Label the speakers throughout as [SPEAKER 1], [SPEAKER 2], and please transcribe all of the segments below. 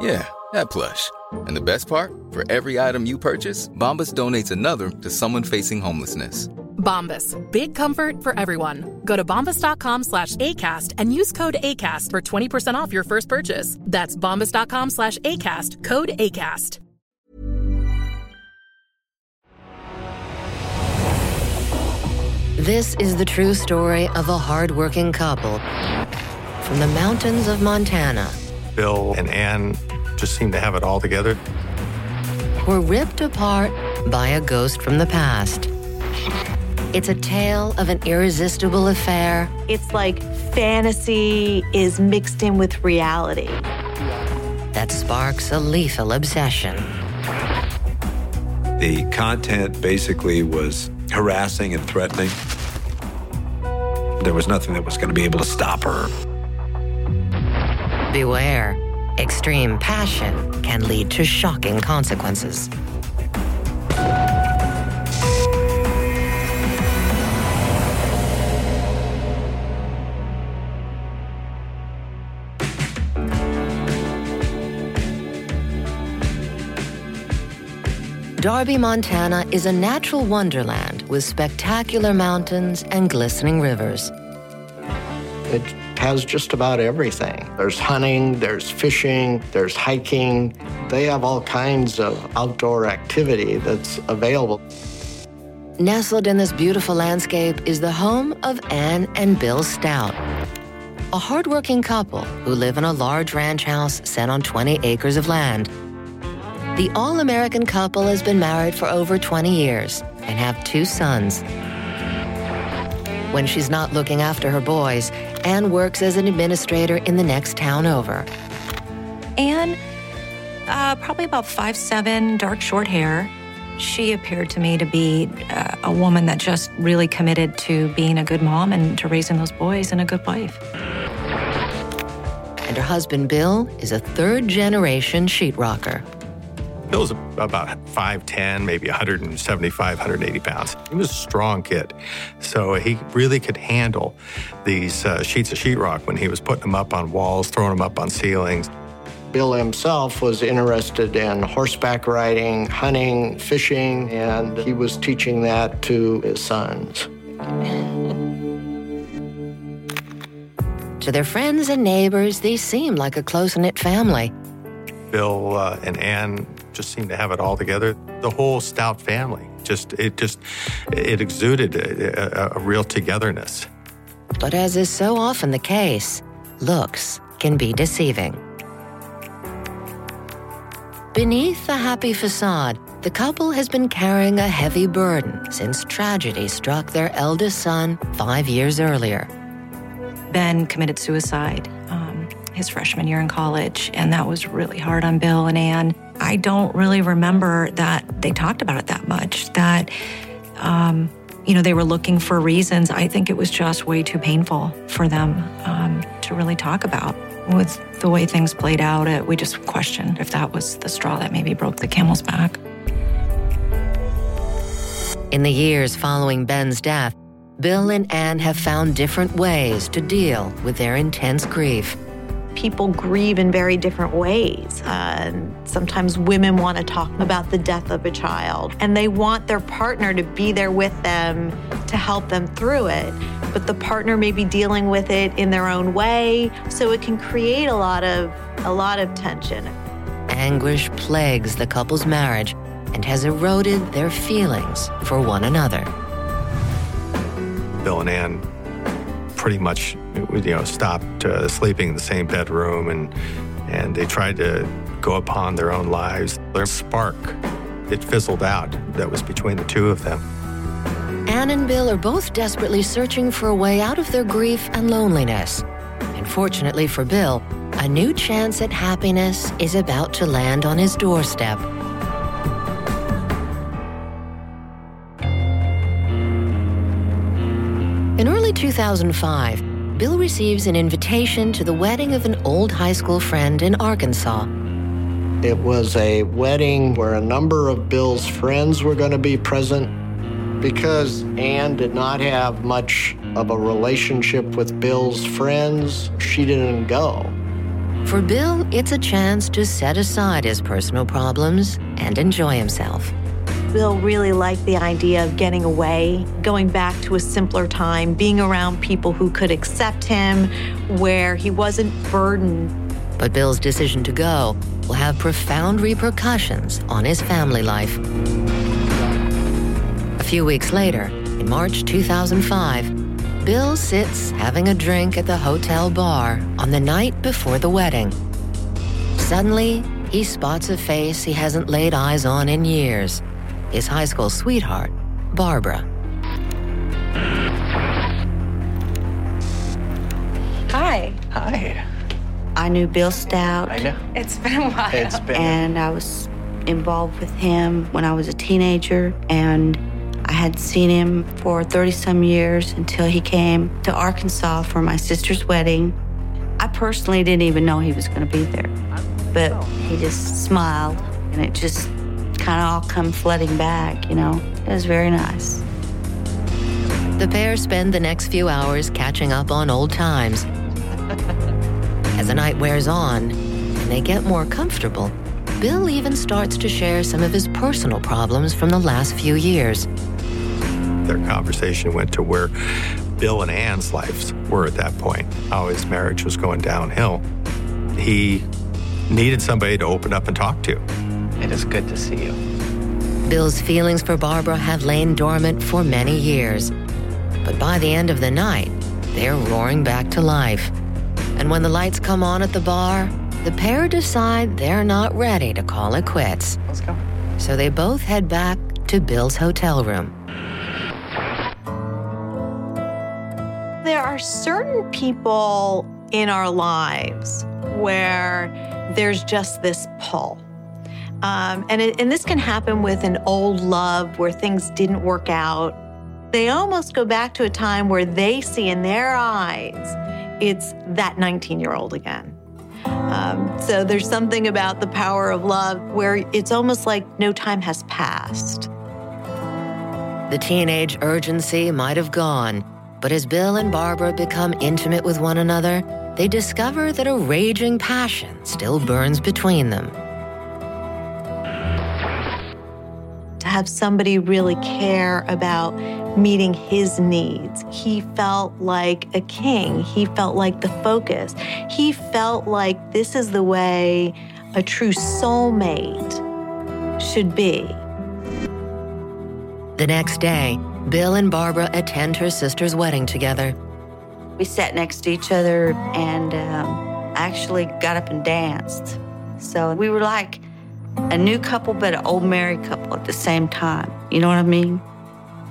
[SPEAKER 1] Yeah, that plush. And the best part? For every item you purchase, Bombas donates another to someone facing homelessness.
[SPEAKER 2] Bombas. Big comfort for everyone. Go to bombas.com slash ACAST and use code ACAST for 20% off your first purchase. That's bombas.com slash ACAST. Code ACAST.
[SPEAKER 3] This is the true story of a hardworking couple from the mountains of Montana.
[SPEAKER 4] Bill and Anne just seemed to have it all together.
[SPEAKER 3] Were ripped apart by a ghost from the past. It's a tale of an irresistible affair
[SPEAKER 5] It's like fantasy is mixed in with reality.
[SPEAKER 3] that sparks a lethal obsession.
[SPEAKER 6] The content basically was harassing and threatening. There was nothing that was going to be able to stop her.
[SPEAKER 3] Beware, extreme passion can lead to shocking consequences. Darby, Montana is a natural wonderland with spectacular mountains and glistening rivers.
[SPEAKER 7] It has just about everything. There's hunting, there's fishing, there's hiking. They have all kinds of outdoor activity that's available.
[SPEAKER 3] Nestled in this beautiful landscape is the home of Anne and Bill Stout, a hardworking couple who live in a large ranch house set on 20 acres of land. The all American couple has been married for over 20 years and have two sons. When she's not looking after her boys, Anne works as an administrator in the next town over.
[SPEAKER 8] Anne, uh, probably about five seven, dark short hair. She appeared to me to be uh, a woman that just really committed to being a good mom and to raising those boys and a good wife.
[SPEAKER 3] And her husband Bill is a third generation sheetrocker.
[SPEAKER 4] Bill's about 5'10, maybe 175, 180 pounds. He was a strong kid. So he really could handle these uh, sheets of sheetrock when he was putting them up on walls, throwing them up on ceilings.
[SPEAKER 7] Bill himself was interested in horseback riding, hunting, fishing, and he was teaching that to his sons.
[SPEAKER 3] To their friends and neighbors, they seemed like a close knit family.
[SPEAKER 4] Bill uh, and Anne just seemed to have it all together. The whole Stout family just it just it exuded a, a, a real togetherness.
[SPEAKER 3] But as is so often the case, looks can be deceiving. Beneath the happy facade, the couple has been carrying a heavy burden since tragedy struck their eldest son five years earlier.
[SPEAKER 8] Ben committed suicide um, his freshman year in college, and that was really hard on Bill and Anne. I don't really remember that they talked about it that much. That, um, you know, they were looking for reasons. I think it was just way too painful for them um, to really talk about. With the way things played out, it, we just questioned if that was the straw that maybe broke the camel's back.
[SPEAKER 3] In the years following Ben's death, Bill and Anne have found different ways to deal with their intense grief.
[SPEAKER 5] People grieve in very different ways. Uh, sometimes women want to talk about the death of a child and they want their partner to be there with them to help them through it. But the partner may be dealing with it in their own way, so it can create a lot of a lot of tension.
[SPEAKER 3] Anguish plagues the couple's marriage and has eroded their feelings for one another.
[SPEAKER 4] Bill and Anne pretty much, you know, stopped uh, sleeping in the same bedroom, and and they tried to go upon their own lives. Their spark, it fizzled out. That was between the two of them.
[SPEAKER 3] Anne and Bill are both desperately searching for a way out of their grief and loneliness. And fortunately for Bill, a new chance at happiness is about to land on his doorstep. 2005, Bill receives an invitation to the wedding of an old high school friend in Arkansas.
[SPEAKER 7] It was a wedding where a number of Bill's friends were going to be present. Because Anne did not have much of a relationship with Bill's friends, she didn't go.
[SPEAKER 3] For Bill, it's a chance to set aside his personal problems and enjoy himself.
[SPEAKER 5] Bill really liked the idea of getting away, going back to a simpler time, being around people who could accept him, where he wasn't burdened.
[SPEAKER 3] But Bill's decision to go will have profound repercussions on his family life. A few weeks later, in March 2005, Bill sits having a drink at the hotel bar on the night before the wedding. Suddenly, he spots a face he hasn't laid eyes on in years his high school sweetheart, Barbara.
[SPEAKER 9] Hi.
[SPEAKER 6] Hi.
[SPEAKER 9] I knew Bill Stout.
[SPEAKER 6] I know.
[SPEAKER 9] It's been a while.
[SPEAKER 6] It's been-
[SPEAKER 9] And I was involved with him when I was a teenager, and I had seen him for 30 some years until he came to Arkansas for my sister's wedding. I personally didn't even know he was going to be there, but he just smiled, and it just kind of all come flooding back, you know? It was very nice.
[SPEAKER 3] The pair spend the next few hours catching up on old times. As the night wears on and they get more comfortable, Bill even starts to share some of his personal problems from the last few years.
[SPEAKER 4] Their conversation went to where Bill and Anne's lives were at that point, how his marriage was going downhill. He needed somebody to open up and talk to.
[SPEAKER 10] It is good to see you.
[SPEAKER 3] Bill's feelings for Barbara have lain dormant for many years. But by the end of the night, they're roaring back to life. And when the lights come on at the bar, the pair decide they're not ready to call it quits.
[SPEAKER 10] Let's go.
[SPEAKER 3] So they both head back to Bill's hotel room.
[SPEAKER 5] There are certain people in our lives where there's just this pull. Um, and, it, and this can happen with an old love where things didn't work out. They almost go back to a time where they see in their eyes it's that 19 year old again. Um, so there's something about the power of love where it's almost like no time has passed.
[SPEAKER 3] The teenage urgency might have gone, but as Bill and Barbara become intimate with one another, they discover that a raging passion still burns between them.
[SPEAKER 5] Have somebody really care about meeting his needs. He felt like a king. He felt like the focus. He felt like this is the way a true soulmate should be.
[SPEAKER 3] The next day, Bill and Barbara attend her sister's wedding together.
[SPEAKER 9] We sat next to each other and um, actually got up and danced. So we were like a new couple, but an old married couple at the same time. You know what I mean?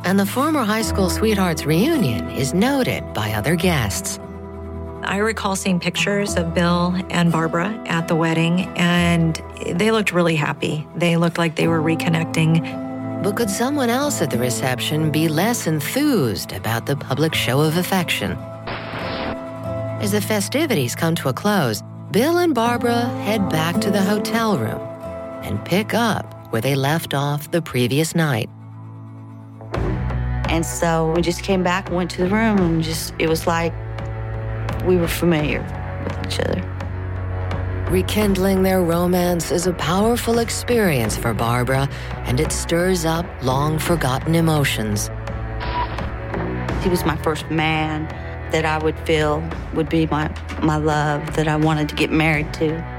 [SPEAKER 3] And the former high school sweethearts reunion is noted by other guests.
[SPEAKER 8] I recall seeing pictures of Bill and Barbara at the wedding, and they looked really happy. They looked like they were reconnecting.
[SPEAKER 3] But could someone else at the reception be less enthused about the public show of affection? As the festivities come to a close, Bill and Barbara head back to the hotel room and pick up where they left off the previous night.
[SPEAKER 9] And so we just came back, went to the room, and just, it was like we were familiar with each other.
[SPEAKER 3] Rekindling their romance is a powerful experience for Barbara, and it stirs up long forgotten emotions.
[SPEAKER 9] He was my first man that I would feel would be my, my love that I wanted to get married to.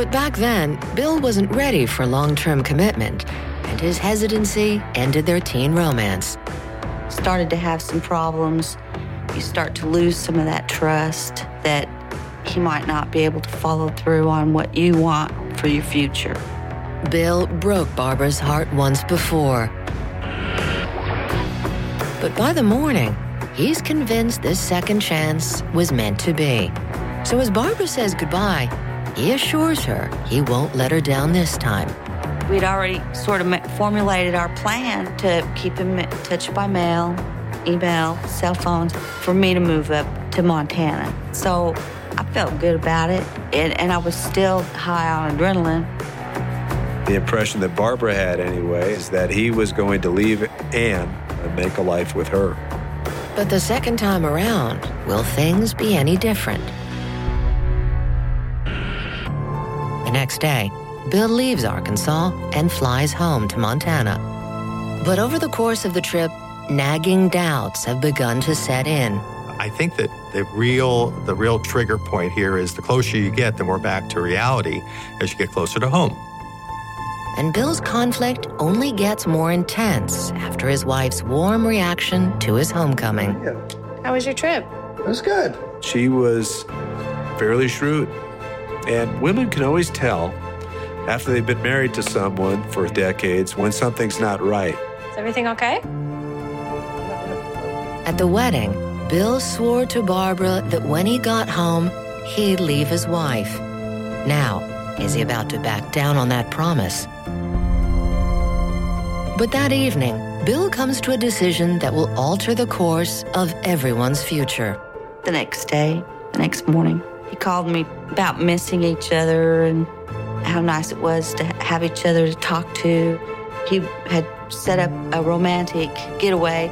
[SPEAKER 3] But back then, Bill wasn't ready for long term commitment, and his hesitancy ended their teen romance.
[SPEAKER 9] Started to have some problems. You start to lose some of that trust that he might not be able to follow through on what you want for your future.
[SPEAKER 3] Bill broke Barbara's heart once before. But by the morning, he's convinced this second chance was meant to be. So as Barbara says goodbye, he assures her he won't let her down this time.
[SPEAKER 9] We'd already sort of formulated our plan to keep him in touch by mail, email, cell phones for me to move up to Montana. So I felt good about it, and, and I was still high on adrenaline.
[SPEAKER 6] The impression that Barbara had, anyway, is that he was going to leave Anne and make a life with her.
[SPEAKER 3] But the second time around, will things be any different? The next day, Bill leaves Arkansas and flies home to Montana. But over the course of the trip, nagging doubts have begun to set in.
[SPEAKER 4] I think that the real the real trigger point here is the closer you get, the more back to reality as you get closer to home.
[SPEAKER 3] And Bill's conflict only gets more intense after his wife's warm reaction to his homecoming.
[SPEAKER 11] How was your trip?
[SPEAKER 6] It was good. She was fairly shrewd. And women can always tell after they've been married to someone for decades when something's not right.
[SPEAKER 11] Is everything okay?
[SPEAKER 3] At the wedding, Bill swore to Barbara that when he got home, he'd leave his wife. Now, is he about to back down on that promise? But that evening, Bill comes to a decision that will alter the course of everyone's future.
[SPEAKER 9] The next day, the next morning, he called me about missing each other and how nice it was to have each other to talk to. He had set up a romantic getaway.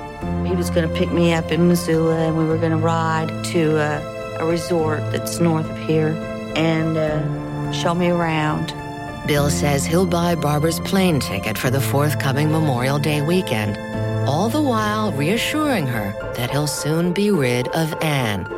[SPEAKER 9] He was going to pick me up in Missoula and we were going to ride to a, a, resort that's north of here and uh, show me around.
[SPEAKER 3] Bill says he'll buy Barbara's plane ticket for the forthcoming Memorial Day weekend, all the while reassuring her that he'll soon be rid of Anne.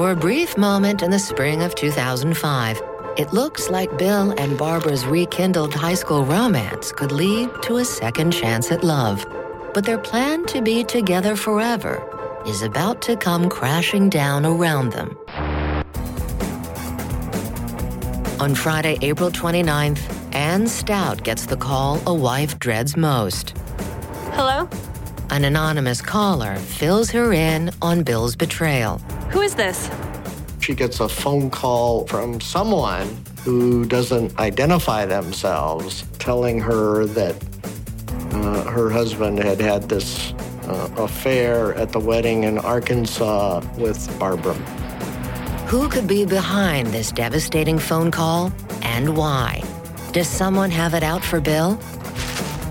[SPEAKER 3] For a brief moment in the spring of 2005, it looks like Bill and Barbara's rekindled high school romance could lead to a second chance at love. But their plan to be together forever is about to come crashing down around them. On Friday, April 29th, Anne Stout gets the call a wife dreads most.
[SPEAKER 11] Hello?
[SPEAKER 3] An anonymous caller fills her in on Bill's betrayal.
[SPEAKER 11] Who is this?
[SPEAKER 7] She gets a phone call from someone who doesn't identify themselves, telling her that uh, her husband had had this uh, affair at the wedding in Arkansas with Barbara.
[SPEAKER 3] Who could be behind this devastating phone call and why? Does someone have it out for Bill?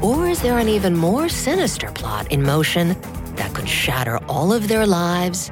[SPEAKER 3] Or is there an even more sinister plot in motion that could shatter all of their lives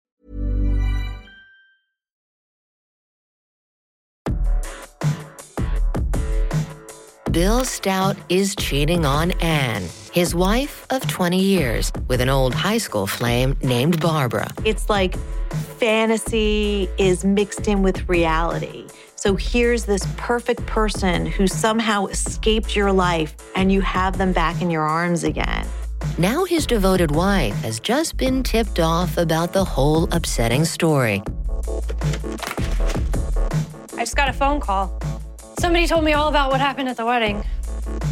[SPEAKER 3] Bill Stout is cheating on Anne, his wife of 20 years, with an old high school flame named Barbara.
[SPEAKER 5] It's like fantasy is mixed in with reality. So here's this perfect person who somehow escaped your life, and you have them back in your arms again.
[SPEAKER 3] Now his devoted wife has just been tipped off about the whole upsetting story.
[SPEAKER 11] I just got a phone call. Somebody told me all about what happened at the wedding.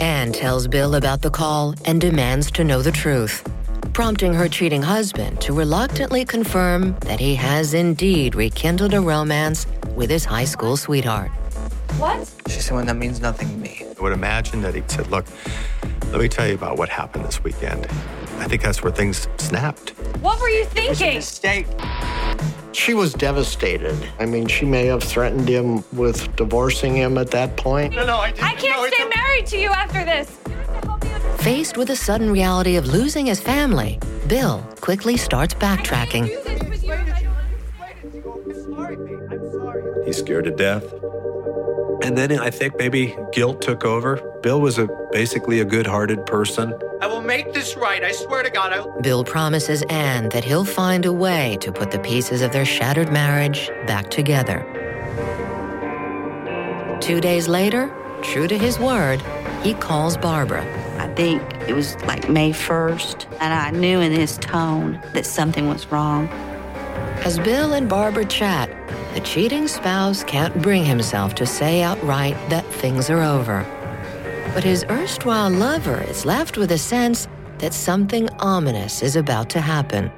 [SPEAKER 3] Anne tells Bill about the call and demands to know the truth, prompting her cheating husband to reluctantly confirm that he has indeed rekindled a romance with his high school sweetheart.
[SPEAKER 11] What?
[SPEAKER 10] She's someone that means nothing to me.
[SPEAKER 4] I would imagine that he said, Look, let me tell you about what happened this weekend. I think that's where things snapped.
[SPEAKER 11] What were you thinking?
[SPEAKER 10] Mistake.
[SPEAKER 7] She was devastated. I mean, she may have threatened him with divorcing him at that point.
[SPEAKER 10] No, no, I didn't.
[SPEAKER 11] I can't stay married to you after this.
[SPEAKER 3] Faced with the sudden reality of losing his family, Bill quickly starts backtracking.
[SPEAKER 6] He's scared to death. And then I think maybe guilt took over. Bill was a basically a good-hearted person.
[SPEAKER 10] I will make this right. I swear to God. I...
[SPEAKER 3] Bill promises Anne that he'll find a way to put the pieces of their shattered marriage back together. Two days later, true to his word, he calls Barbara.
[SPEAKER 9] I think it was like May 1st, and I knew in his tone that something was wrong.
[SPEAKER 3] As Bill and Barbara chat, the cheating spouse can't bring himself to say outright that things are over. But his erstwhile lover is left with a sense that something ominous is about to happen.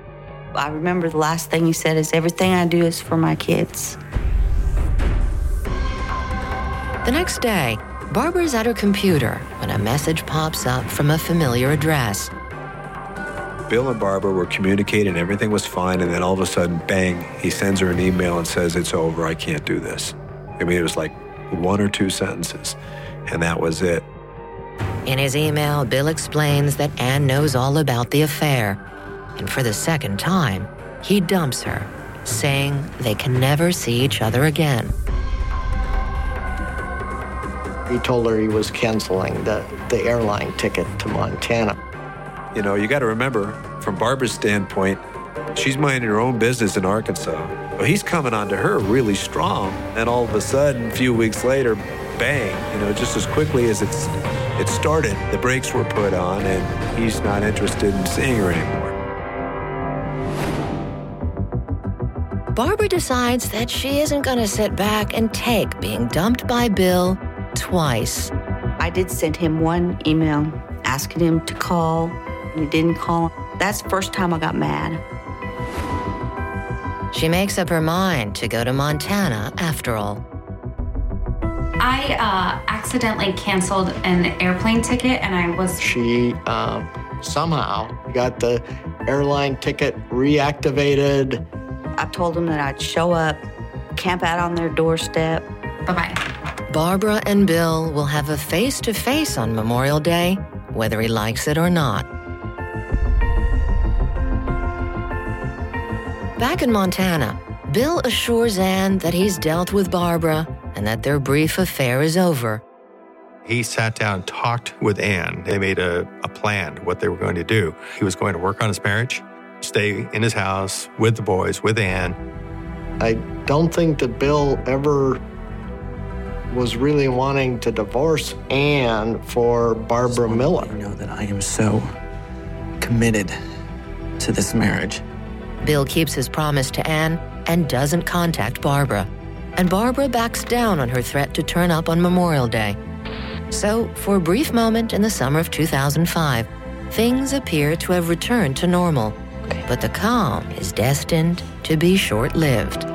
[SPEAKER 9] I remember the last thing he said is, Everything I do is for my kids.
[SPEAKER 3] The next day, Barbara's at her computer when a message pops up from a familiar address.
[SPEAKER 6] Bill and Barbara were communicating, everything was fine, and then all of a sudden, bang, he sends her an email and says, It's over, I can't do this. I mean, it was like one or two sentences, and that was it.
[SPEAKER 3] In his email, Bill explains that Anne knows all about the affair, and for the second time, he dumps her, saying they can never see each other again.
[SPEAKER 7] He told her he was canceling the, the airline ticket to Montana.
[SPEAKER 6] You know, you got to remember, from Barbara's standpoint, she's minding her own business in Arkansas. Well, he's coming on to her really strong, and all of a sudden, a few weeks later, bang! You know, just as quickly as it's it started, the brakes were put on, and he's not interested in seeing her anymore.
[SPEAKER 3] Barbara decides that she isn't going to sit back and take being dumped by Bill twice.
[SPEAKER 9] I did send him one email asking him to call, and he didn't call. That's the first time I got mad.
[SPEAKER 3] She makes up her mind to go to Montana after all.
[SPEAKER 12] I uh, accidentally canceled an airplane ticket and I was.
[SPEAKER 7] She uh, somehow got the airline ticket reactivated.
[SPEAKER 9] I told him that I'd show up, camp out on their doorstep.
[SPEAKER 12] Bye bye.
[SPEAKER 3] Barbara and Bill will have a face to face on Memorial Day, whether he likes it or not. Back in Montana, Bill assures Anne that he's dealt with Barbara and that their brief affair is over.
[SPEAKER 4] He sat down and talked with Anne. They made a, a plan what they were going to do. He was going to work on his marriage, stay in his house with the boys, with Anne.
[SPEAKER 7] I don't think that Bill ever was really wanting to divorce Anne for Barbara Miller.
[SPEAKER 13] I know that I am so committed to this marriage.
[SPEAKER 3] Bill keeps his promise to Anne and doesn't contact Barbara. And Barbara backs down on her threat to turn up on Memorial Day. So, for a brief moment in the summer of 2005, things appear to have returned to normal. But the calm is destined to be short lived.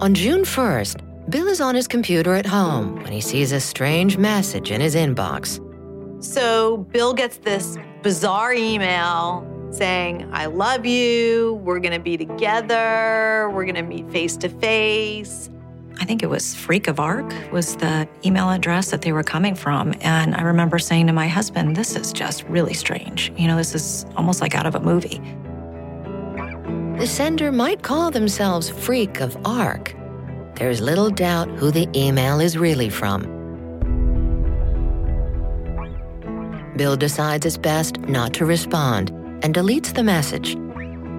[SPEAKER 3] On June 1st, Bill is on his computer at home when he sees a strange message in his inbox.
[SPEAKER 5] So Bill gets this bizarre email saying, I love you. We're going to be together. We're going to meet face to face.
[SPEAKER 8] I think it was Freak of Arc was the email address that they were coming from. And I remember saying to my husband, this is just really strange. You know, this is almost like out of a movie.
[SPEAKER 3] The sender might call themselves Freak of Arc. There's little doubt who the email is really from. Bill decides it's best not to respond and deletes the message.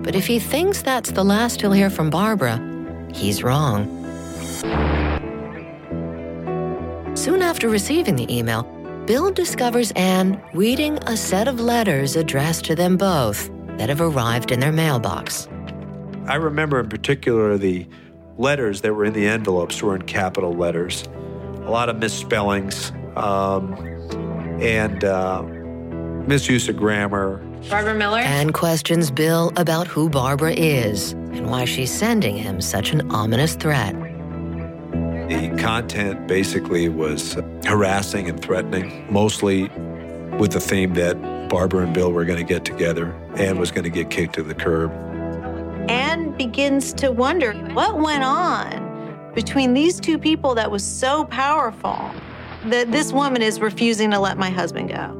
[SPEAKER 3] But if he thinks that's the last he'll hear from Barbara, he's wrong. Soon after receiving the email, Bill discovers Anne reading a set of letters addressed to them both that have arrived in their mailbox.
[SPEAKER 6] I remember in particular the letters that were in the envelopes were in capital letters, a lot of misspellings um, and uh, misuse of grammar.
[SPEAKER 5] Barbara Miller?
[SPEAKER 3] And questions Bill about who Barbara is and why she's sending him such an ominous threat.
[SPEAKER 6] The content basically was harassing and threatening, mostly with the theme that Barbara and Bill were going to get together and was going to get kicked to the curb.
[SPEAKER 5] Anne begins to wonder what went on between these two people that was so powerful that this woman is refusing to let my husband go.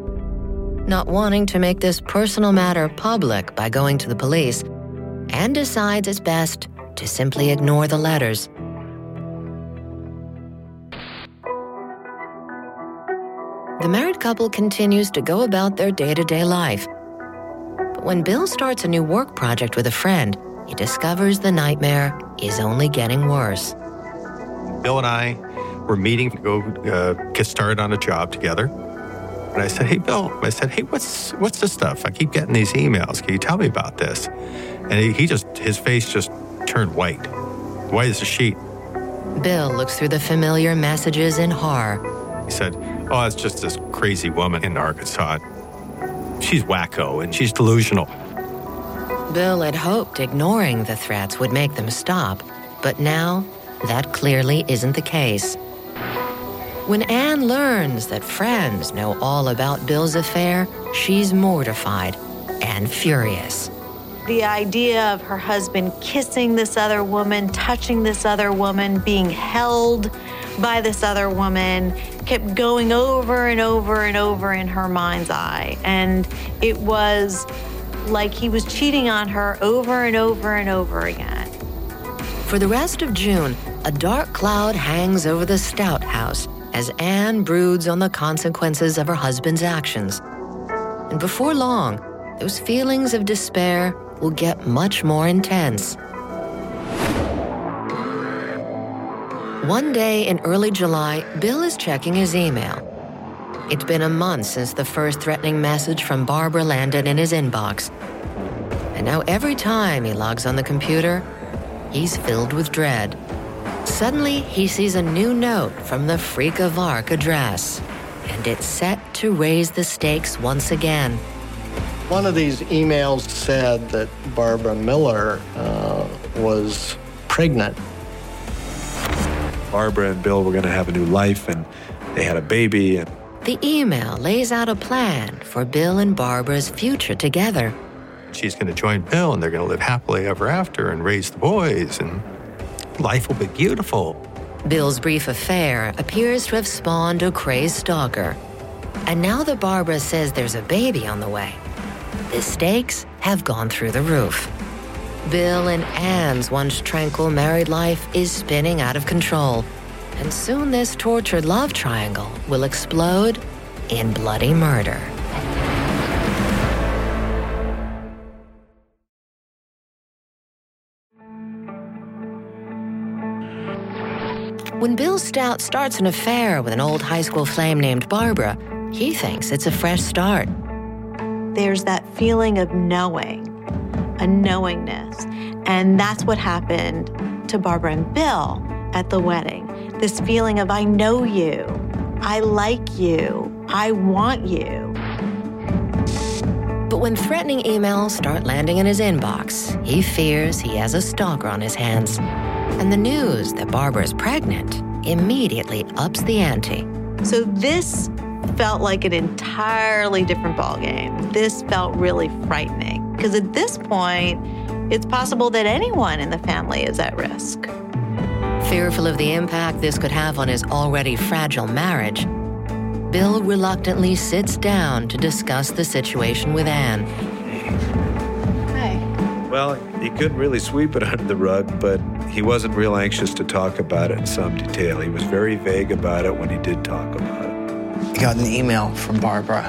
[SPEAKER 3] Not wanting to make this personal matter public by going to the police, Anne decides it's best to simply ignore the letters. The married couple continues to go about their day to day life. But when Bill starts a new work project with a friend, he discovers the nightmare is only getting worse.
[SPEAKER 4] Bill and I were meeting to go uh, get started on a job together. And I said, "Hey, Bill," I said, "Hey, what's what's this stuff? I keep getting these emails. Can you tell me about this?" And he, he just his face just turned white, white as a sheet.
[SPEAKER 3] Bill looks through the familiar messages in horror.
[SPEAKER 4] He said, "Oh, it's just this crazy woman in Arkansas. She's wacko and she's delusional."
[SPEAKER 3] Bill had hoped ignoring the threats would make them stop, but now that clearly isn't the case. When Anne learns that friends know all about Bill's affair, she's mortified and furious.
[SPEAKER 5] The idea of her husband kissing this other woman, touching this other woman, being held by this other woman kept going over and over and over in her mind's eye. And it was like he was cheating on her over and over and over again.
[SPEAKER 3] For the rest of June, a dark cloud hangs over the Stout house as Anne broods on the consequences of her husband's actions. And before long, those feelings of despair will get much more intense. One day in early July, Bill is checking his email. It's been a month since the first threatening message from Barbara landed in his inbox. And now every time he logs on the computer, he's filled with dread. Suddenly, he sees a new note from the Freak of Arc address, and it's set to raise the stakes once again.
[SPEAKER 7] One of these emails said that Barbara Miller uh, was pregnant.
[SPEAKER 6] Barbara and Bill were going to have a new life, and they had a baby. And
[SPEAKER 3] The email lays out a plan for Bill and Barbara's future together.
[SPEAKER 4] She's going to join Bill, and they're going to live happily ever after and raise the boys, and life will be beautiful.
[SPEAKER 3] Bill's brief affair appears to have spawned a crazed stalker. And now that Barbara says there's a baby on the way, the stakes have gone through the roof. Bill and Anne's once tranquil married life is spinning out of control. And soon this tortured love triangle will explode in bloody murder. When Bill Stout starts an affair with an old high school flame named Barbara, he thinks it's a fresh start.
[SPEAKER 5] There's that feeling of knowing, a knowingness. And that's what happened to Barbara and Bill at the wedding. This feeling of, I know you, I like you, I want you.
[SPEAKER 3] But when threatening emails start landing in his inbox, he fears he has a stalker on his hands. And the news that Barbara is pregnant immediately ups the ante.
[SPEAKER 5] So this felt like an entirely different ballgame. This felt really frightening because at this point, it's possible that anyone in the family is at risk.
[SPEAKER 3] Fearful of the impact this could have on his already fragile marriage, Bill reluctantly sits down to discuss the situation with Anne. Hey.
[SPEAKER 6] Well, he couldn't really sweep it under the rug, but he wasn't real anxious to talk about it in some detail. He was very vague about it when he did talk about it.
[SPEAKER 13] I got an email from Barbara.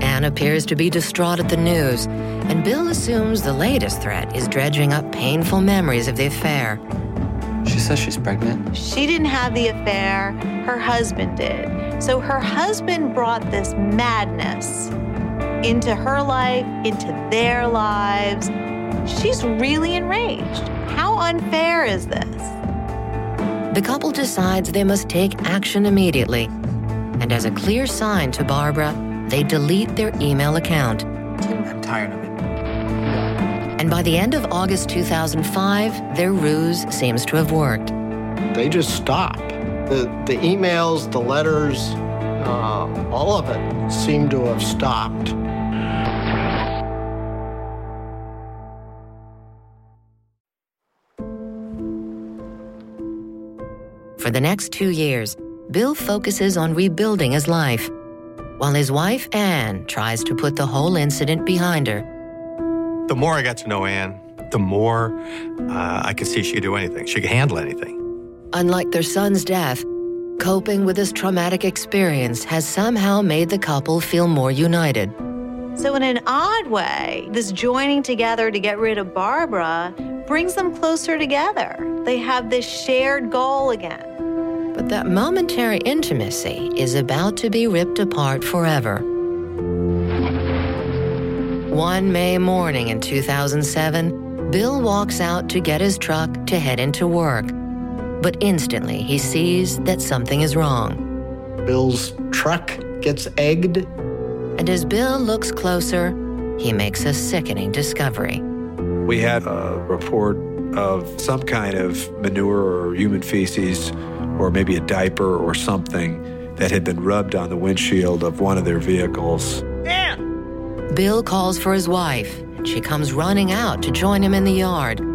[SPEAKER 3] Anne appears to be distraught at the news, and Bill assumes the latest threat is dredging up painful memories of the affair.
[SPEAKER 13] She says she's pregnant.
[SPEAKER 5] She didn't have the affair, her husband did. So her husband brought this madness into her life, into their lives. She's really enraged. How unfair is this?
[SPEAKER 3] The couple decides they must take action immediately. And as a clear sign to Barbara, they delete their email account.
[SPEAKER 13] I'm tired of it.
[SPEAKER 3] And by the end of August 2005, their ruse seems to have worked.
[SPEAKER 7] They just stop. The, the emails, the letters, uh, all of it seemed to have stopped.
[SPEAKER 3] For the next two years, Bill focuses on rebuilding his life, while his wife, Anne, tries to put the whole incident behind her.
[SPEAKER 4] The more I got to know Anne, the more uh, I could see she could do anything. She could handle anything.
[SPEAKER 3] Unlike their son's death, coping with this traumatic experience has somehow made the couple feel more united.
[SPEAKER 5] So, in an odd way, this joining together to get rid of Barbara brings them closer together. They have this shared goal again.
[SPEAKER 3] But that momentary intimacy is about to be ripped apart forever. One May morning in 2007, Bill walks out to get his truck to head into work. But instantly he sees that something is wrong.
[SPEAKER 7] Bill's truck gets egged.
[SPEAKER 3] And as Bill looks closer, he makes a sickening discovery.
[SPEAKER 6] We had a report of some kind of manure or human feces, or maybe a diaper or something that had been rubbed on the windshield of one of their vehicles.
[SPEAKER 3] Bill calls for his wife, and she comes running out to join him in the yard.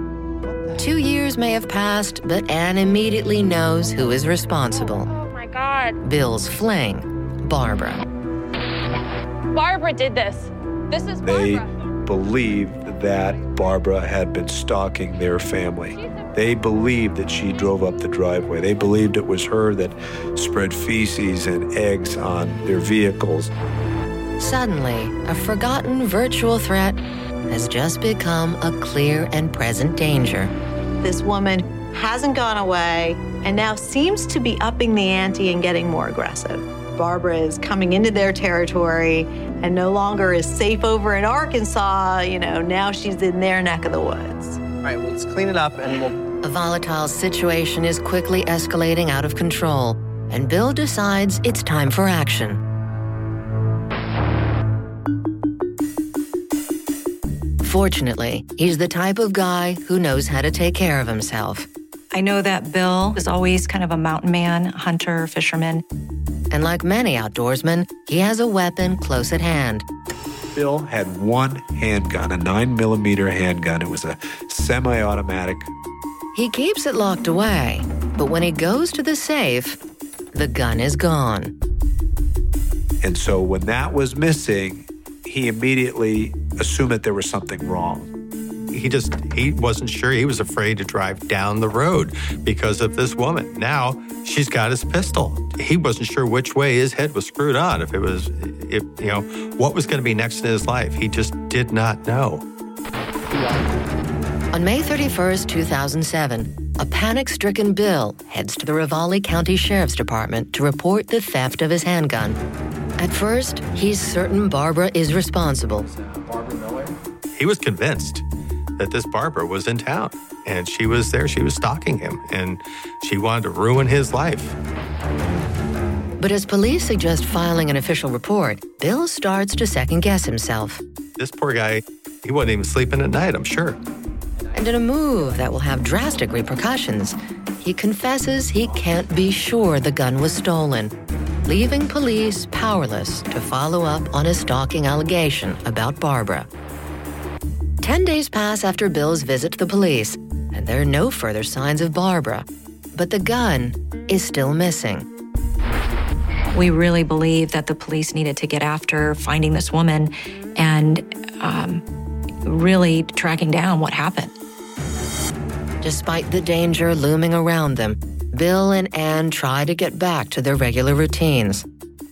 [SPEAKER 3] Two years may have passed, but Anne immediately knows who is responsible.
[SPEAKER 11] Oh my God.
[SPEAKER 3] Bill's fling, Barbara.
[SPEAKER 11] Barbara did this. This is
[SPEAKER 6] They
[SPEAKER 11] Barbara.
[SPEAKER 6] believed that Barbara had been stalking their family. They believed that she drove up the driveway. They believed it was her that spread feces and eggs on their vehicles.
[SPEAKER 3] Suddenly, a forgotten virtual threat has just become a clear and present danger.
[SPEAKER 5] This woman hasn't gone away and now seems to be upping the ante and getting more aggressive. Barbara is coming into their territory and no longer is safe over in Arkansas. You know, now she's in their neck of the woods.
[SPEAKER 13] All right, well, let's clean it up and we'll.
[SPEAKER 3] A volatile situation is quickly escalating out of control, and Bill decides it's time for action. Fortunately, he's the type of guy who knows how to take care of himself.
[SPEAKER 8] I know that Bill is always kind of a mountain man, hunter, fisherman.
[SPEAKER 3] And like many outdoorsmen, he has a weapon close at hand.
[SPEAKER 6] Bill had one handgun, a nine millimeter handgun. It was a semi automatic.
[SPEAKER 3] He keeps it locked away, but when he goes to the safe, the gun is gone.
[SPEAKER 6] And so when that was missing, he immediately assumed that there was something wrong.
[SPEAKER 4] he just he wasn't sure. He was afraid to drive down the road because of this woman. Now she's got his pistol. He wasn't sure which way his head was screwed on. If it was, if you know, what was going to be next in his life. He just did not know.
[SPEAKER 3] On May 31st, 2007, a panic stricken Bill heads to the Ravalli County Sheriff's Department to report the theft of his handgun. At first, he's certain Barbara is responsible.
[SPEAKER 4] He was convinced that this Barbara was in town and she was there. She was stalking him and she wanted to ruin his life.
[SPEAKER 3] But as police suggest filing an official report, Bill starts to second guess himself.
[SPEAKER 4] This poor guy, he wasn't even sleeping at night, I'm sure.
[SPEAKER 3] And in a move that will have drastic repercussions, he confesses he can't be sure the gun was stolen, leaving police powerless to follow up on a stalking allegation about Barbara. Ten days pass after Bill's visit to the police, and there are no further signs of Barbara. But the gun is still missing.
[SPEAKER 8] We really believe that the police needed to get after finding this woman and um, really tracking down what happened.
[SPEAKER 3] Despite the danger looming around them, Bill and Anne try to get back to their regular routines.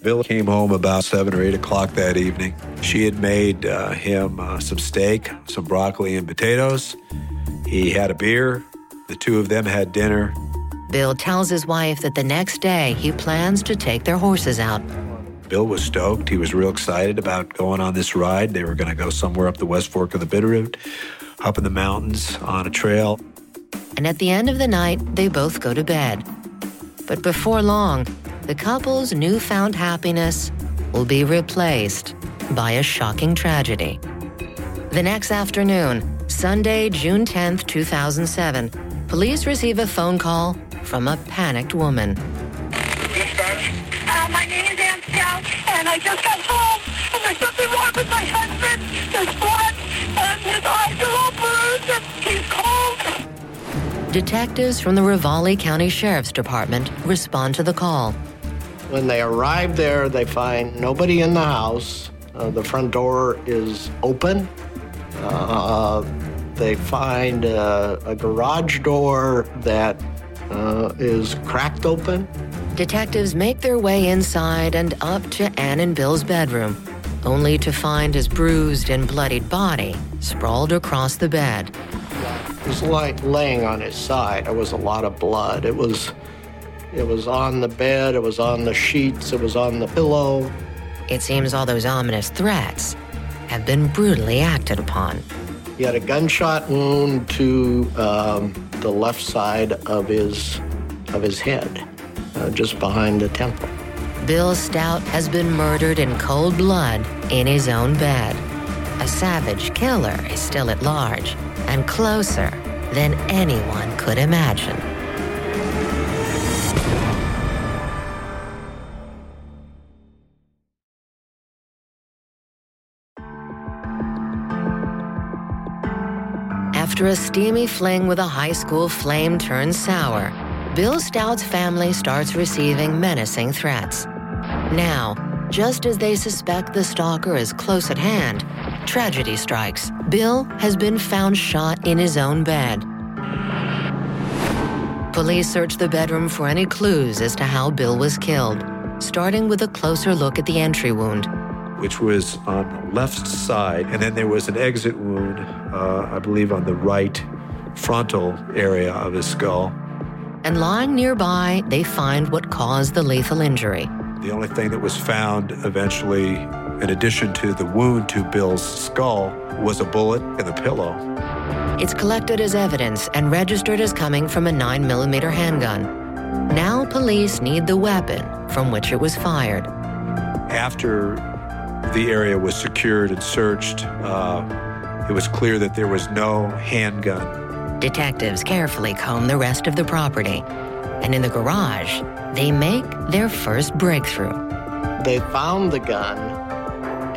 [SPEAKER 6] Bill came home about 7 or 8 o'clock that evening. She had made uh, him uh, some steak, some broccoli, and potatoes. He had a beer. The two of them had dinner.
[SPEAKER 3] Bill tells his wife that the next day he plans to take their horses out.
[SPEAKER 6] Bill was stoked. He was real excited about going on this ride. They were going to go somewhere up the West Fork of the Bitterroot, up in the mountains on a trail.
[SPEAKER 3] And at the end of the night, they both go to bed. But before long, the couple's newfound happiness will be replaced by a shocking tragedy. The next afternoon, Sunday, June 10th, 2007, police receive a phone call from a panicked woman.
[SPEAKER 14] Uh, my name is Anne Stout, and I just got home, and there's something wrong with my husband. There's
[SPEAKER 3] Detectives from the Ravalli County Sheriff's Department respond to the call.
[SPEAKER 7] When they arrive there, they find nobody in the house. Uh, the front door is open. Uh, they find uh, a garage door that uh, is cracked open.
[SPEAKER 3] Detectives make their way inside and up to Anne and Bill's bedroom, only to find his bruised and bloodied body sprawled across the bed.
[SPEAKER 7] Was like laying on his side. There was a lot of blood. It was, it was on the bed. It was on the sheets. It was on the pillow.
[SPEAKER 3] It seems all those ominous threats have been brutally acted upon.
[SPEAKER 7] He had a gunshot wound to um, the left side of his of his head, uh, just behind the temple.
[SPEAKER 3] Bill Stout has been murdered in cold blood in his own bed. A savage killer is still at large and closer than anyone could imagine. After a steamy fling with a high school flame turns sour, Bill Stout's family starts receiving menacing threats. Now, just as they suspect the stalker is close at hand, tragedy strikes. Bill has been found shot in his own bed. Police search the bedroom for any clues as to how Bill was killed, starting with a closer look at the entry wound.
[SPEAKER 6] which was on the left side. And then there was an exit wound, uh, I believe, on the right frontal area of his skull.
[SPEAKER 3] And lying nearby, they find what caused the lethal injury.
[SPEAKER 6] The only thing that was found eventually, in addition to the wound to Bill's skull, was a bullet in the pillow.
[SPEAKER 3] It's collected as evidence and registered as coming from a 9mm handgun. Now police need the weapon from which it was fired.
[SPEAKER 6] After the area was secured and searched, uh, it was clear that there was no handgun.
[SPEAKER 3] Detectives carefully comb the rest of the property. And in the garage, they make their first breakthrough.
[SPEAKER 7] They found the gun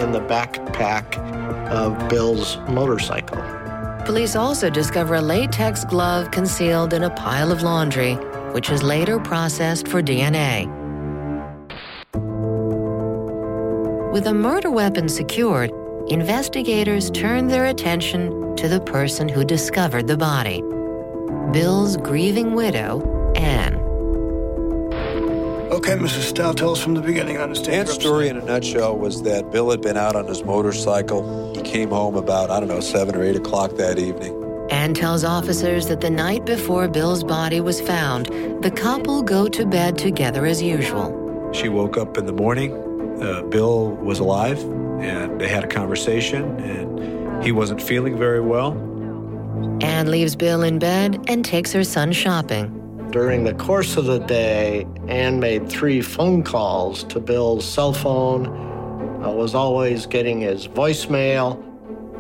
[SPEAKER 7] in the backpack of Bill's motorcycle.
[SPEAKER 3] Police also discover a latex glove concealed in a pile of laundry, which is later processed for DNA. With a murder weapon secured, investigators turn their attention to the person who discovered the body Bill's grieving widow, Anne.
[SPEAKER 15] Okay, Mrs. Stout, tell us from the beginning. I understand.
[SPEAKER 6] Anne's story in a nutshell was that Bill had been out on his motorcycle. He came home about, I don't know, 7 or 8 o'clock that evening.
[SPEAKER 3] Anne tells officers that the night before Bill's body was found, the couple go to bed together as usual.
[SPEAKER 6] She woke up in the morning. Uh, Bill was alive, and they had a conversation, and he wasn't feeling very well.
[SPEAKER 3] Anne leaves Bill in bed and takes her son shopping.
[SPEAKER 7] During the course of the day, Anne made three phone calls to Bill's cell phone. I was always getting his voicemail.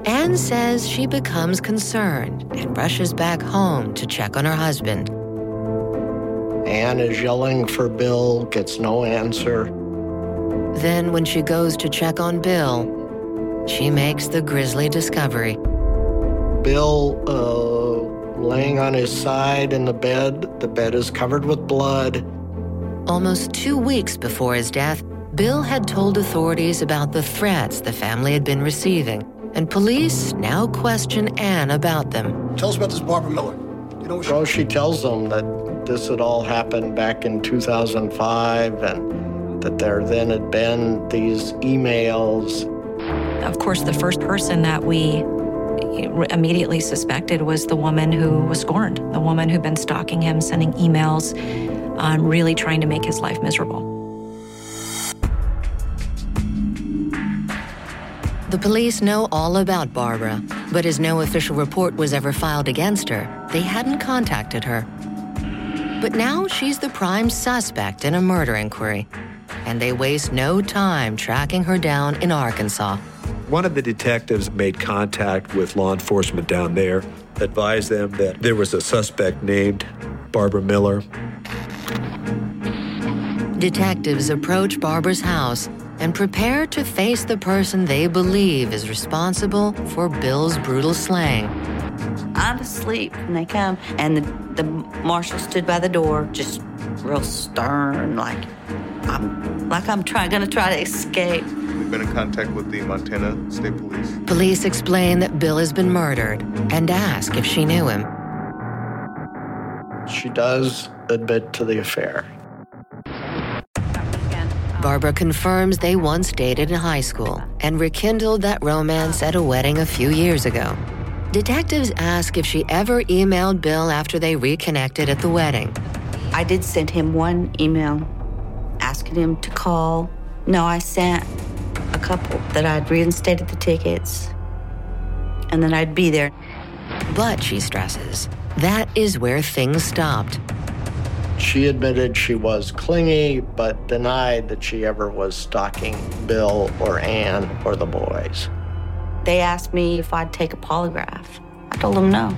[SPEAKER 3] Anne says she becomes concerned and rushes back home to check on her husband.
[SPEAKER 7] Anne is yelling for Bill, gets no answer.
[SPEAKER 3] Then, when she goes to check on Bill, she makes the grisly discovery.
[SPEAKER 7] Bill, uh, laying on his side in the bed, the bed is covered with blood.
[SPEAKER 3] Almost two weeks before his death, Bill had told authorities about the threats the family had been receiving, and police now question Anne about them.
[SPEAKER 15] Tell us about this Barbara Miller. You know what she...
[SPEAKER 7] Well, she tells them that this had all happened back in 2005 and that there then had been these emails.
[SPEAKER 8] Of course, the first person that we immediately suspected was the woman who was scorned, the woman who'd been stalking him, sending emails, um, really trying to make his life miserable.
[SPEAKER 3] The police know all about Barbara, but as no official report was ever filed against her, they hadn't contacted her. But now she's the prime suspect in a murder inquiry, and they waste no time tracking her down in Arkansas.
[SPEAKER 6] One of the detectives made contact with law enforcement down there, advised them that there was a suspect named Barbara Miller.
[SPEAKER 3] Detectives approach Barbara's house and prepare to face the person they believe is responsible for Bill's brutal slaying.
[SPEAKER 9] I'm asleep when they come, and the, the marshal stood by the door, just real stern, like I'm like I'm trying, gonna try to escape.
[SPEAKER 16] We've been in contact with the Montana State Police.
[SPEAKER 3] Police explain that Bill has been murdered and ask if she knew him.
[SPEAKER 7] She does admit to the affair.
[SPEAKER 3] Barbara confirms they once dated in high school and rekindled that romance at a wedding a few years ago. Detectives ask if she ever emailed Bill after they reconnected at the wedding.
[SPEAKER 9] I did send him one email asking him to call. No, I sent a couple that I'd reinstated the tickets and then I'd be there.
[SPEAKER 3] But, she stresses, that is where things stopped.
[SPEAKER 7] She admitted she was clingy, but denied that she ever was stalking Bill or Anne or the boys.
[SPEAKER 9] They asked me if I'd take a polygraph. I told them no.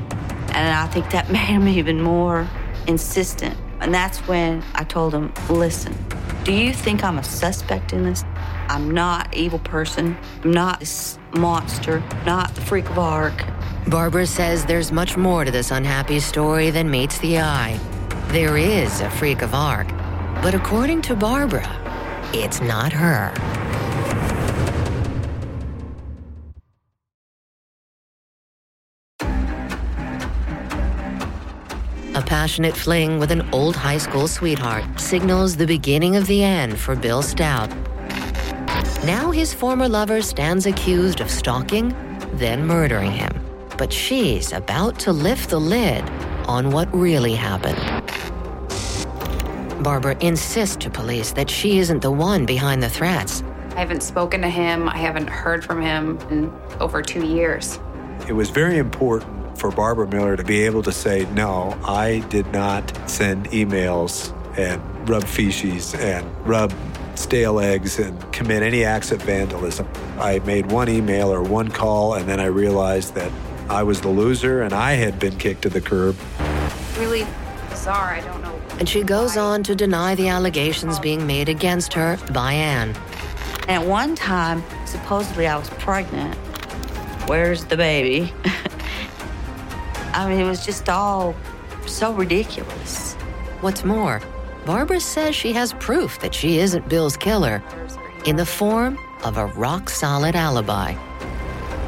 [SPEAKER 9] And I think that made them even more insistent. And that's when I told them, listen, do you think I'm a suspect in this? I'm not evil person. I'm not this monster, not the freak of Ark.
[SPEAKER 3] Barbara says there's much more to this unhappy story than meets the eye. There is a freak of Ark, but according to Barbara, it's not her. A passionate fling with an old high school sweetheart signals the beginning of the end for Bill Stout. Now his former lover stands accused of stalking, then murdering him. But she's about to lift the lid on what really happened. Barbara insists to police that she isn't the one behind the threats.
[SPEAKER 12] I haven't spoken to him. I haven't heard from him in over two years.
[SPEAKER 6] It was very important for Barbara Miller to be able to say, no, I did not send emails and rub feces and rub stale eggs and commit any acts of vandalism. I made one email or one call, and then I realized that I was the loser and I had been kicked to the curb.
[SPEAKER 12] Really bizarre. I don't know.
[SPEAKER 3] And she goes on to deny the allegations being made against her by Anne.
[SPEAKER 9] At one time, supposedly I was pregnant. Where's the baby? I mean, it was just all so ridiculous.
[SPEAKER 3] What's more, Barbara says she has proof that she isn't Bill's killer in the form of a rock solid alibi.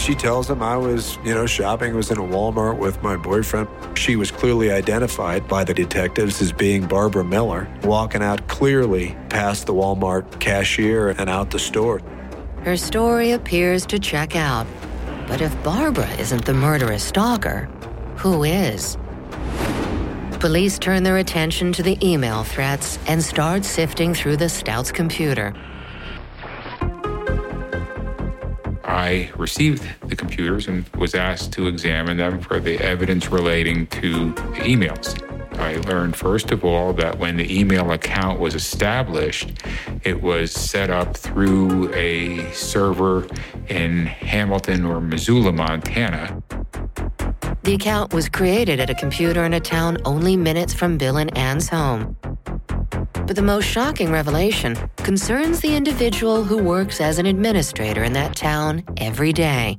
[SPEAKER 6] She tells him I was, you know, shopping, was in a Walmart with my boyfriend. She was clearly identified by the detectives as being Barbara Miller, walking out clearly past the Walmart cashier and out the store.
[SPEAKER 3] Her story appears to check out. But if Barbara isn't the murderous stalker, who is? Police turn their attention to the email threats and start sifting through the Stout's computer.
[SPEAKER 17] I received the computers and was asked to examine them for the evidence relating to the emails. I learned, first of all, that when the email account was established, it was set up through a server in Hamilton or Missoula, Montana.
[SPEAKER 3] The account was created at a computer in a town only minutes from Bill and Anne's home. But the most shocking revelation concerns the individual who works as an administrator in that town every day.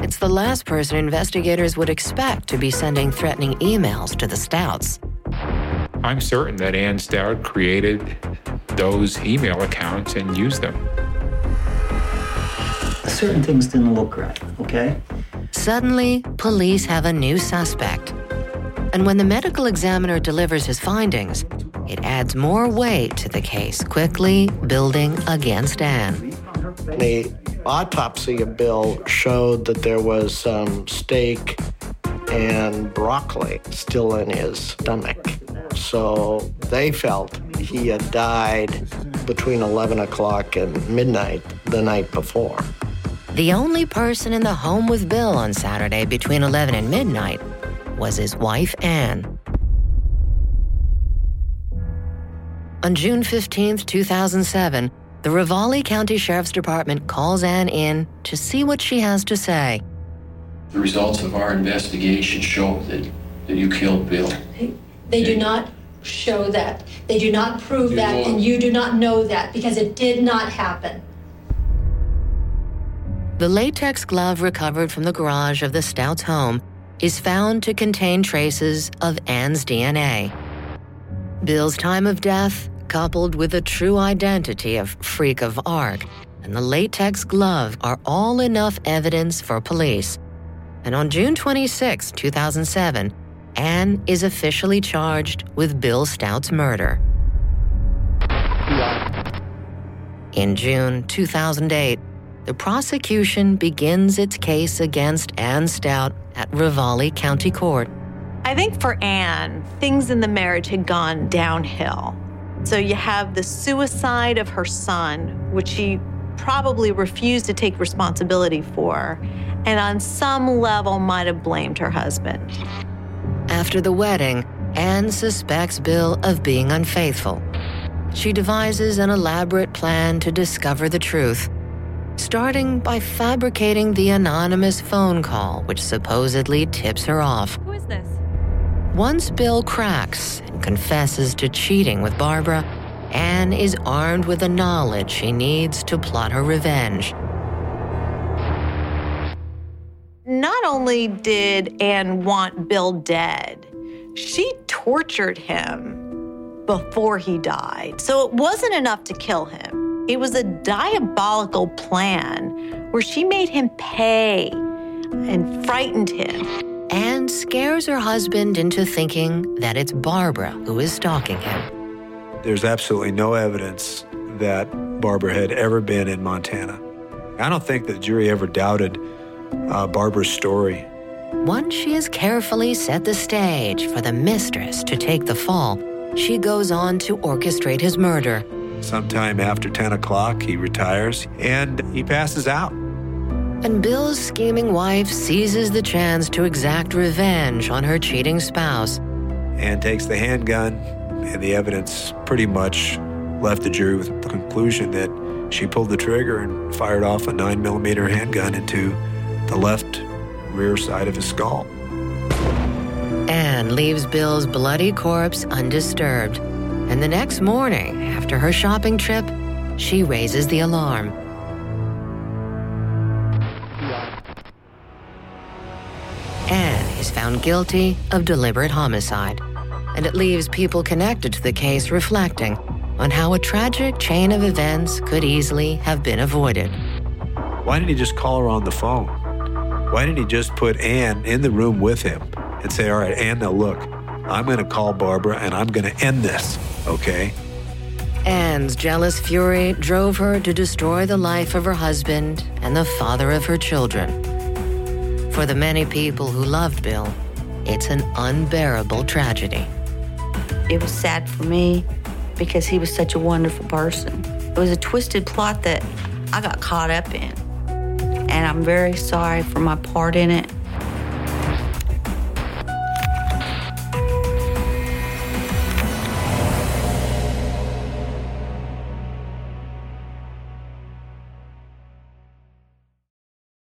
[SPEAKER 3] It's the last person investigators would expect to be sending threatening emails to the Stouts.
[SPEAKER 17] I'm certain that Anne Stout created those email accounts and used them.
[SPEAKER 18] Certain things didn't look right, okay?
[SPEAKER 3] Suddenly, police have a new suspect. And when the medical examiner delivers his findings, it adds more weight to the case, quickly building against Anne.
[SPEAKER 7] The autopsy of Bill showed that there was some steak and broccoli still in his stomach. So they felt he had died between 11 o'clock and midnight the night before.
[SPEAKER 3] The only person in the home with Bill on Saturday between 11 and midnight was his wife, Anne. On June 15, 2007, the Ravalli County Sheriff's Department calls Anne in to see what she has to say.
[SPEAKER 19] The results of our investigation show that, that you killed Bill.
[SPEAKER 20] They do not show that. They do not prove
[SPEAKER 19] You
[SPEAKER 20] that, and you do not know that because it did not happen.
[SPEAKER 3] The latex glove recovered from the garage of the Stouts' home is found to contain traces of Anne's DNA. Bill's time of death, coupled with the true identity of Freak of Arc and the latex glove, are all enough evidence for police. And on June 26, 2007, Anne is officially charged with Bill Stout's murder. In June 2008, the prosecution begins its case against Anne Stout at Ravalli County Court.
[SPEAKER 5] I think for Anne, things in the marriage had gone downhill. So you have the suicide of her son, which she probably refused to take responsibility for, and on some level might have blamed her husband.
[SPEAKER 3] After the wedding, Anne suspects Bill of being unfaithful. She devises an elaborate plan to discover the truth, starting by fabricating the anonymous phone call which supposedly tips her off.
[SPEAKER 11] Who is this?
[SPEAKER 3] Once Bill cracks and confesses to cheating with Barbara, Anne is armed with the knowledge she needs to plot her revenge.
[SPEAKER 5] Not only did Anne want Bill dead, she tortured him before he died. So it wasn't enough to kill him. It was a diabolical plan where she made him pay and frightened him.
[SPEAKER 3] And scares her husband into thinking that it's Barbara who is stalking him.
[SPEAKER 6] There's absolutely no evidence that Barbara had ever been in Montana. I don't think the jury ever doubted uh, Barbara's story.
[SPEAKER 3] Once she has carefully set the stage for the mistress to take the fall, she goes on to orchestrate his murder.
[SPEAKER 6] Sometime after 10 o'clock, he retires and he passes out.
[SPEAKER 3] And Bill's scheming wife seizes the chance to exact revenge on her cheating spouse.
[SPEAKER 6] and takes the handgun, and the evidence pretty much left the jury with the conclusion that she pulled the trigger and fired off a 9 millimeter handgun into the left rear side of his skull.
[SPEAKER 3] Anne leaves Bill's bloody corpse undisturbed. And the next morning, after her shopping trip, she raises the alarm. Anne is found guilty of deliberate homicide, and it leaves people connected to the case reflecting on how a tragic chain of events could easily have been avoided.
[SPEAKER 6] Why didn't he just call her on the phone? Why didn't he just put Anne in the room with him and say, All right, Anne, now look, I'm going to call Barbara and I'm going to end this, okay?
[SPEAKER 3] Anne's jealous fury drove her to destroy the life of her husband and the father of her children. For the many people who loved Bill, it's an unbearable tragedy.
[SPEAKER 9] It was sad for me because he was such a wonderful person. It was a twisted plot that I got caught up in. And I'm very sorry for my part in it.